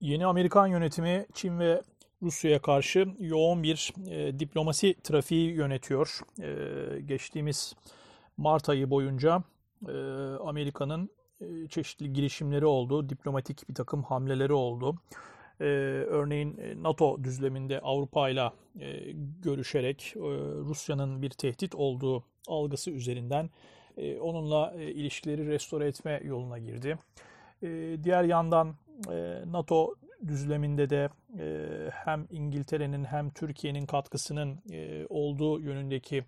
Yeni Amerikan yönetimi Çin ve Rusya'ya karşı yoğun bir e, diplomasi trafiği yönetiyor. E, geçtiğimiz Mart ayı boyunca e, Amerika'nın e, çeşitli girişimleri oldu, diplomatik bir takım hamleleri oldu. E, örneğin e, NATO düzleminde Avrupa ile e, görüşerek e, Rusya'nın bir tehdit olduğu algısı üzerinden e, onunla e, ilişkileri restore etme yoluna girdi. E, diğer yandan NATO düzleminde de e, hem İngiltere'nin hem Türkiye'nin katkısının e, olduğu yönündeki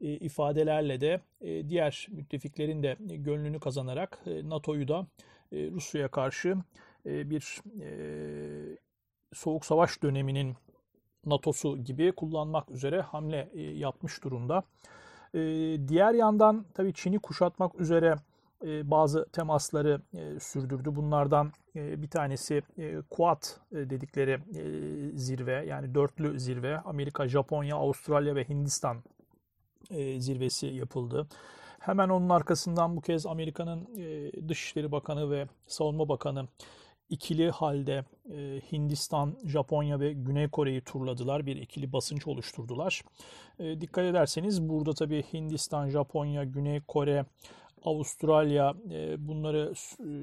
e, ifadelerle de diğer müttefiklerin de gönlünü kazanarak NATO'yu da Rusya'ya karşı bir soğuk savaş döneminin NATO'su gibi kullanmak üzere hamle yapmış durumda. Diğer yandan tabii Çin'i kuşatmak üzere bazı temasları e, sürdürdü. Bunlardan e, bir tanesi Quad dedikleri zirve yani dörtlü zirve. Amerika, Japonya, Avustralya ve Hindistan zirvesi yapıldı. Hemen onun arkasından bu kez Amerika'nın Dışişleri Bakanı ve Savunma Bakanı ikili halde Hindistan, Japonya ve Güney Kore'yi turladılar. Bir ikili basınç oluşturdular. Dikkat ederseniz burada tabii Hindistan, Japonya, Güney Kore, Avustralya e, bunları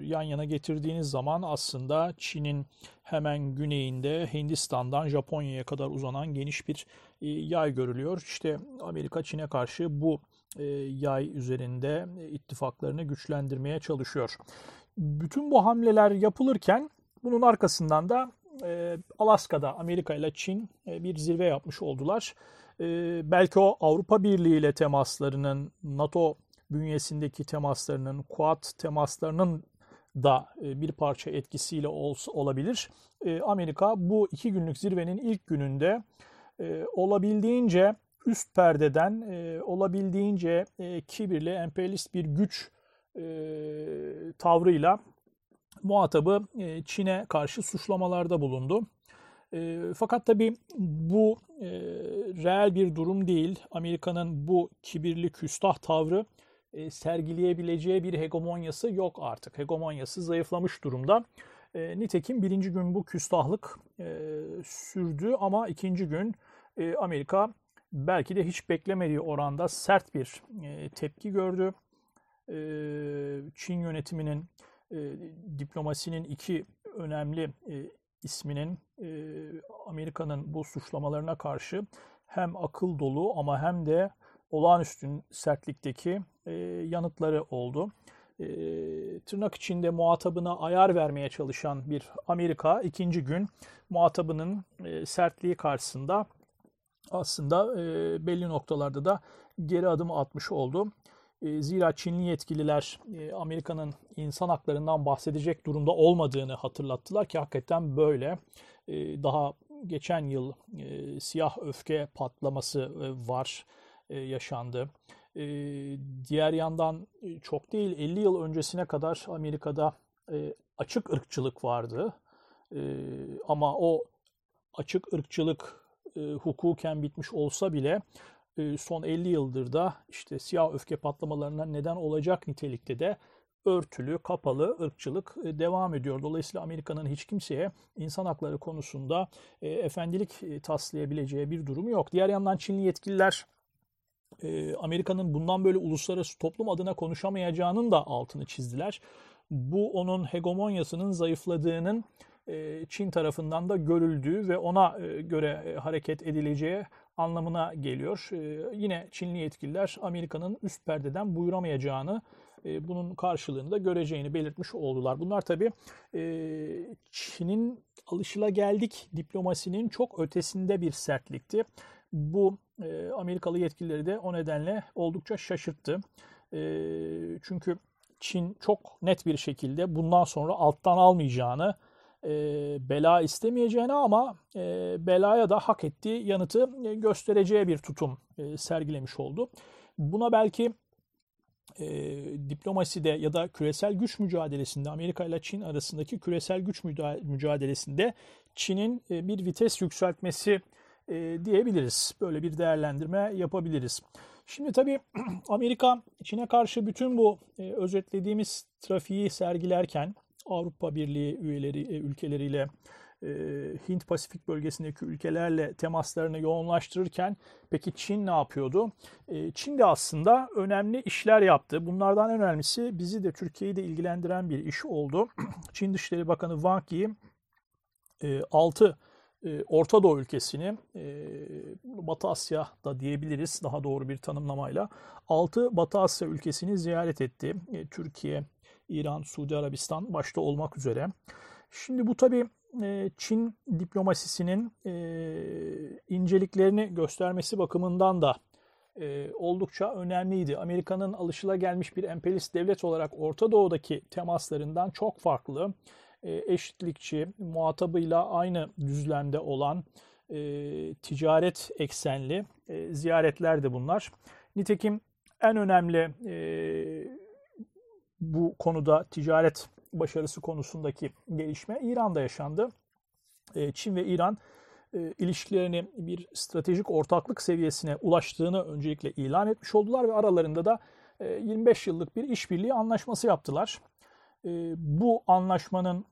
yan yana getirdiğiniz zaman aslında Çin'in hemen güneyinde Hindistan'dan Japonya'ya kadar uzanan geniş bir e, yay görülüyor. İşte Amerika Çin'e karşı bu e, yay üzerinde ittifaklarını güçlendirmeye çalışıyor. Bütün bu hamleler yapılırken bunun arkasından da Alaska'da Amerika ile Çin bir zirve yapmış oldular. Belki o Avrupa Birliği ile temaslarının NATO bünyesindeki temaslarının, Quad temaslarının da e, bir parça etkisiyle olabilir. E, Amerika bu iki günlük zirvenin ilk gününde e, olabildiğince üst perdeden olabildiğince kibirli, emperyalist bir güç tavrıyla muhatabı Çin'e karşı suçlamalarda bulundu. fakat tabii bu reel bir durum değil. Amerika'nın bu kibirli küstah tavrı e, sergileyebileceği bir hegemonyası yok artık. Hegemonyası zayıflamış durumda. E, nitekim birinci gün bu küstahlık e, sürdü ama ikinci gün Amerika belki de hiç beklemediği oranda sert bir tepki gördü. Çin yönetiminin diplomasinin iki önemli isminin Amerika'nın bu suçlamalarına karşı hem akıl dolu ama hem de olağanüstü sertlikteki e, yanıtları oldu. E, tırnak içinde muhatabına ayar vermeye çalışan bir Amerika ikinci gün muhatabının e, sertliği karşısında aslında e, belli noktalarda da geri adım atmış oldu. E, zira Çinli yetkililer e, Amerika'nın insan haklarından bahsedecek durumda olmadığını hatırlattılar ki hakikaten böyle. E, daha geçen yıl e, siyah öfke patlaması e, var yaşandı. E, diğer yandan e, çok değil 50 yıl öncesine kadar Amerika'da açık ırkçılık vardı. Ama o açık ırkçılık hukuken bitmiş olsa bile son 50 yıldır da işte siyah öfke patlamalarına neden olacak nitelikte de örtülü, kapalı ırkçılık devam ediyor. Dolayısıyla Amerika'nın hiç kimseye insan hakları konusunda efendilik taslayabileceği bir durumu yok. Diğer yandan Çinli yetkililer e, Amerika'nın bundan böyle uluslararası toplum adına konuşamayacağının da altını çizdiler. Bu onun hegemonyasının zayıfladığının e, Çin tarafından da görüldüğü ve ona e, göre hareket edileceği anlamına geliyor. Yine Çinli yetkililer Amerika'nın üst perdeden buyuramayacağını, bunun karşılığını da göreceğini belirtmiş oldular. Bunlar tabii Çin'in alışılageldik diplomasinin çok ötesinde bir sertlikti. Bu e, Amerikalı yetkilileri de o nedenle oldukça şaşırttı. E, çünkü Çin çok net bir şekilde bundan sonra alttan almayacağını, e, bela istemeyeceğini ama e, belaya da hak ettiği yanıtı e, göstereceği bir tutum e, sergilemiş oldu. Buna belki e, diplomaside ya da küresel güç mücadelesinde Amerika ile Çin arasındaki küresel güç mücadelesinde Çin'in e, bir vites yükseltmesi e, diyebiliriz. Böyle bir değerlendirme yapabiliriz. Şimdi tabii Amerika Çin'e karşı bütün bu e, özetlediğimiz trafiği sergilerken Avrupa Birliği üyeleri ülkeleriyle Hint Pasifik bölgesindeki ülkelerle temaslarını yoğunlaştırırken peki Çin ne yapıyordu? Çin de aslında önemli işler yaptı. Bunlardan en önemlisi bizi de Türkiye'yi de ilgilendiren bir iş oldu. Çin Dışişleri Bakanı Wang Yi 6 Orta Doğu ülkesini, Batı Asya da diyebiliriz daha doğru bir tanımlamayla, 6 Batı Asya ülkesini ziyaret etti. Türkiye, İran, Suudi Arabistan başta olmak üzere. Şimdi bu tabii Çin diplomasisinin inceliklerini göstermesi bakımından da oldukça önemliydi. Amerika'nın alışılagelmiş bir emperyalist devlet olarak Orta Doğu'daki temaslarından çok farklı, eşitlikçi, muhatabıyla aynı düzlemde olan ticaret eksenli ziyaretler de bunlar. Nitekim en önemli bu konuda ticaret başarısı konusundaki gelişme İran'da yaşandı. E, Çin ve İran e, ilişkilerini bir stratejik ortaklık seviyesine ulaştığını öncelikle ilan etmiş oldular ve aralarında da 25 e, yıllık bir işbirliği anlaşması yaptılar. Bu anlaşmanın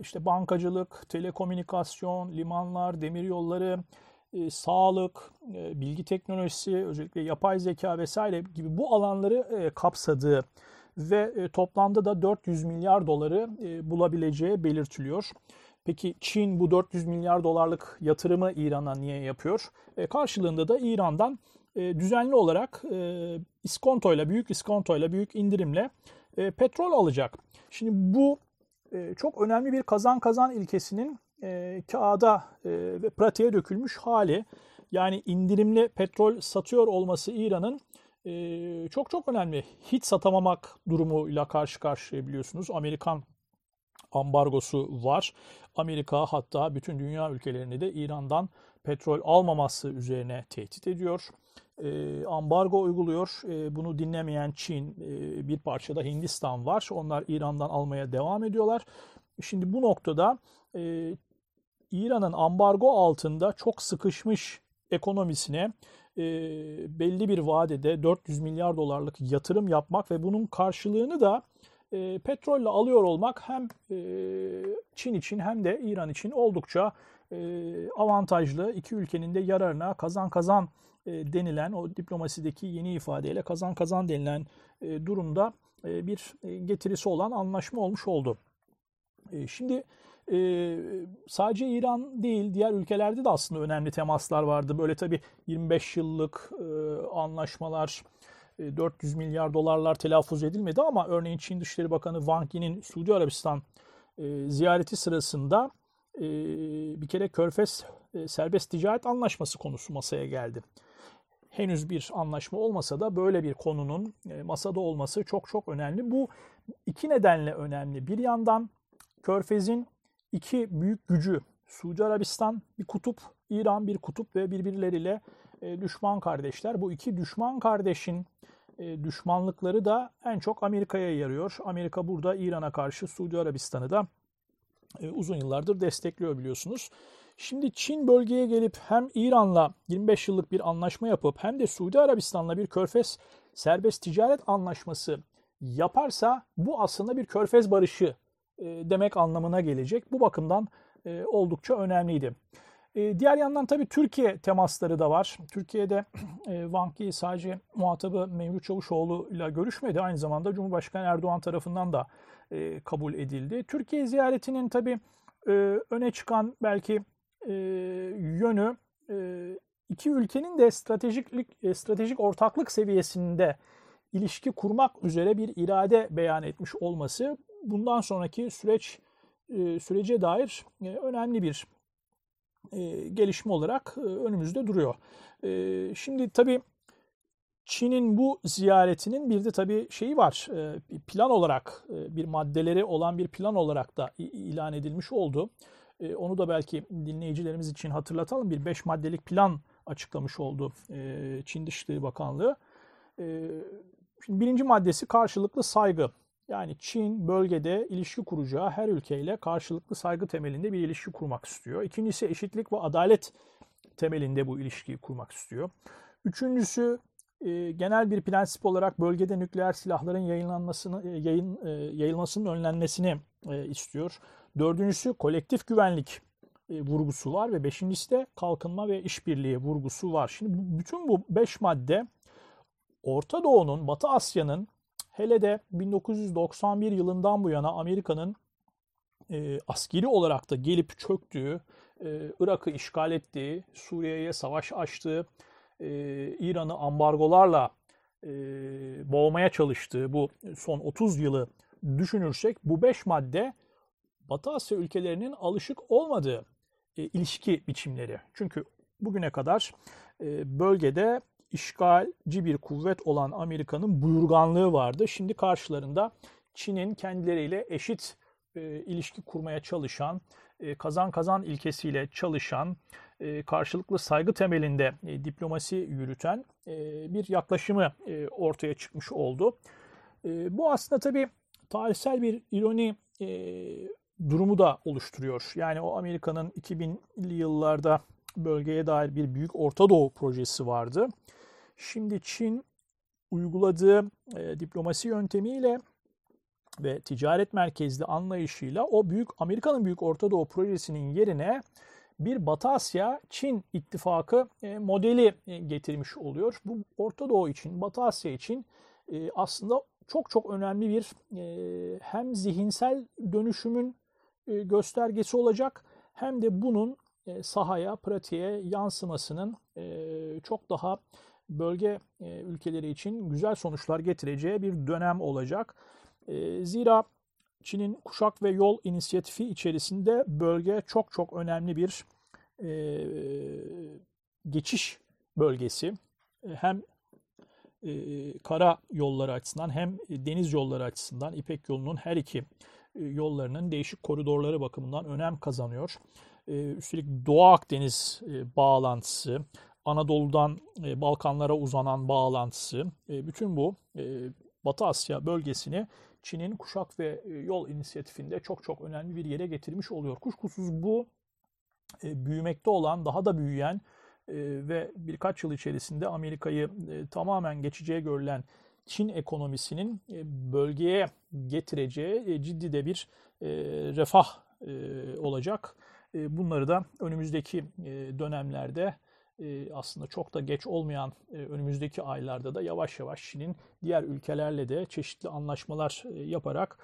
işte bankacılık, telekomünikasyon, limanlar, demiryolları, sağlık, bilgi teknolojisi, özellikle yapay zeka vesaire gibi bu alanları kapsadığı ve e, toplamda da 400 milyar doları e, bulabileceği belirtiliyor. Peki Çin bu 400 milyar dolarlık yatırımı İran'a niye yapıyor? E, karşılığında da İran'dan düzenli olarak iskontoyla, büyük iskontoyla, büyük indirimle petrol alacak. Şimdi bu çok önemli bir kazan kazan ilkesinin kağıda ve pratiğe dökülmüş hali. Yani indirimli petrol satıyor olması İran'ın e, çok çok önemli. Hiç satamamak durumuyla karşı karşıya biliyorsunuz. Amerikan ambargosu var. Amerika hatta bütün dünya ülkelerini de İran'dan petrol almaması üzerine tehdit ediyor. E, ambargo uyguluyor. E, bunu dinlemeyen Çin, e, bir parçada Hindistan var. Onlar İran'dan almaya devam ediyorlar. Şimdi bu noktada e, İran'ın ambargo altında çok sıkışmış ekonomisine e, belli bir vadede 400 milyar dolarlık yatırım yapmak ve bunun karşılığını da e, petrolle alıyor olmak hem e, Çin için hem de İran için oldukça avantajlı. İki ülkenin de yararına kazan kazan denilen o diplomasideki yeni ifadeyle kazan kazan denilen durumda bir getirisi olan anlaşma olmuş oldu. Şimdi sadece İran değil diğer ülkelerde de aslında önemli temaslar vardı. Böyle tabii 25 yıllık anlaşmalar, e, 400 milyar dolarlar telaffuz edilmedi ama örneğin Çin Dışişleri Bakanı Wang Yi'nin Suudi Arabistan e, ziyareti sırasında e, bir kere Körfez e, serbest ticaret anlaşması konusu masaya geldi. Henüz bir anlaşma olmasa da böyle bir konunun e, masada olması çok çok önemli. Bu iki nedenle önemli. Bir yandan Körfez'in iki büyük gücü Suudi Arabistan bir kutup, İran bir kutup ve birbirleriyle e, düşman kardeşler. Bu iki düşman kardeşin düşmanlıkları da en çok Amerika'ya yarıyor. Amerika burada İran'a karşı Suudi Arabistan'ı da uzun yıllardır destekliyor biliyorsunuz. Şimdi Çin bölgeye gelip hem İran'la 25 yıllık bir anlaşma yapıp hem de Suudi Arabistan'la bir körfez serbest ticaret anlaşması yaparsa bu aslında bir körfez barışı e, demek anlamına gelecek. Bu bakımdan e, oldukça önemliydi. E, diğer yandan tabii Türkiye temasları da var. Türkiye'de Wang Yi sadece muhatabı Mevlüt Çavuşoğlu ile görüşmedi. Aynı zamanda Cumhurbaşkanı Erdoğan tarafından da kabul edildi. Türkiye ziyaretinin tabii öne çıkan belki yönü iki ülkenin de stratejik stratejik ortaklık seviyesinde ilişki kurmak üzere bir irade beyan etmiş olması bundan sonraki süreç e, sürece dair e, önemli bir e, gelişme olarak önümüzde duruyor. Şimdi tabii Çin'in bu ziyaretinin bir de tabii şeyi var. Plan olarak bir maddeleri olan bir plan olarak da ilan edilmiş oldu. Onu da belki dinleyicilerimiz için hatırlatalım. Bir beş maddelik plan açıklamış oldu Çin Dışişleri Bakanlığı. Şimdi birinci maddesi karşılıklı saygı. Yani Çin bölgede ilişki kuracağı her ülkeyle karşılıklı saygı temelinde bir ilişki kurmak istiyor. İkincisi eşitlik ve adalet temelinde bu ilişkiyi kurmak istiyor. Üçüncüsü e, genel bir prensip olarak bölgede nükleer silahların yayınlanmasını, e, yayın, e, yayılmasının önlenmesini istiyor. Dördüncüsü kolektif güvenlik vurgusu var ve beşincisi de kalkınma ve işbirliği vurgusu var. Şimdi bütün bu beş madde Orta Doğu'nun, Batı Asya'nın hele de 1991 yılından bu yana Amerika'nın e, askeri olarak da gelip çöktüğü, e, Irak'ı işgal ettiği, Suriye'ye savaş açtığı, e, İran'ı ambargolarla e, boğmaya çalıştığı bu son 30 yılı düşünürsek bu 5 madde Batı Asya ülkelerinin alışık olmadığı e, ilişki biçimleri. Çünkü bugüne kadar e, bölgede işgalci bir kuvvet olan Amerika'nın buyurganlığı vardı. Şimdi karşılarında Çin'in kendileriyle eşit e, ilişki kurmaya çalışan, e, kazan kazan ilkesiyle çalışan, e, karşılıklı saygı temelinde e, diplomasi yürüten e, bir yaklaşımı e, ortaya çıkmış oldu. E, bu aslında tabii tarihsel bir ironi e, durumu da oluşturuyor. Yani o Amerika'nın 2000'li yıllarda bölgeye dair bir büyük Orta Doğu projesi vardı. Şimdi Çin uyguladığı e, diplomasi yöntemiyle ve ticaret merkezli anlayışıyla o büyük Amerika'nın büyük Orta Doğu projesinin yerine bir Batı Asya Çin ittifakı e, modeli e, getirmiş oluyor. Bu Orta Doğu için, Batı Asya için e, aslında çok çok önemli bir hem zihinsel dönüşümün göstergesi olacak hem de bunun sahaya, pratiğe yansımasının çok daha bölge ülkeleri için güzel sonuçlar getireceği bir dönem olacak. Zira Çin'in kuşak ve yol inisiyatifi içerisinde bölge çok çok önemli bir e, geçiş bölgesi. Hem e, kara yolları açısından hem deniz yolları açısından İpek yolunun her iki e, yollarının değişik koridorları bakımından önem kazanıyor. E, üstelik Doğu Akdeniz e, bağlantısı, Anadolu'dan e, Balkanlara uzanan bağlantısı, e, bütün bu e, Batı Asya bölgesini Çin'in kuşak ve e, yol inisiyatifinde çok çok önemli bir yere getirmiş oluyor. Kuşkusuz bu e, büyümekte olan, daha da büyüyen e, ve birkaç yıl içerisinde Amerika'yı tamamen geçeceği görülen Çin ekonomisinin bölgeye getireceği ciddi de bir refah olacak. Bunları da önümüzdeki dönemlerde e, aslında çok da geç olmayan e, önümüzdeki aylarda da yavaş yavaş Çin'in diğer ülkelerle de çeşitli anlaşmalar e, yaparak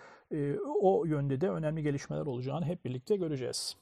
o yönde de önemli gelişmeler olacağını hep birlikte göreceğiz.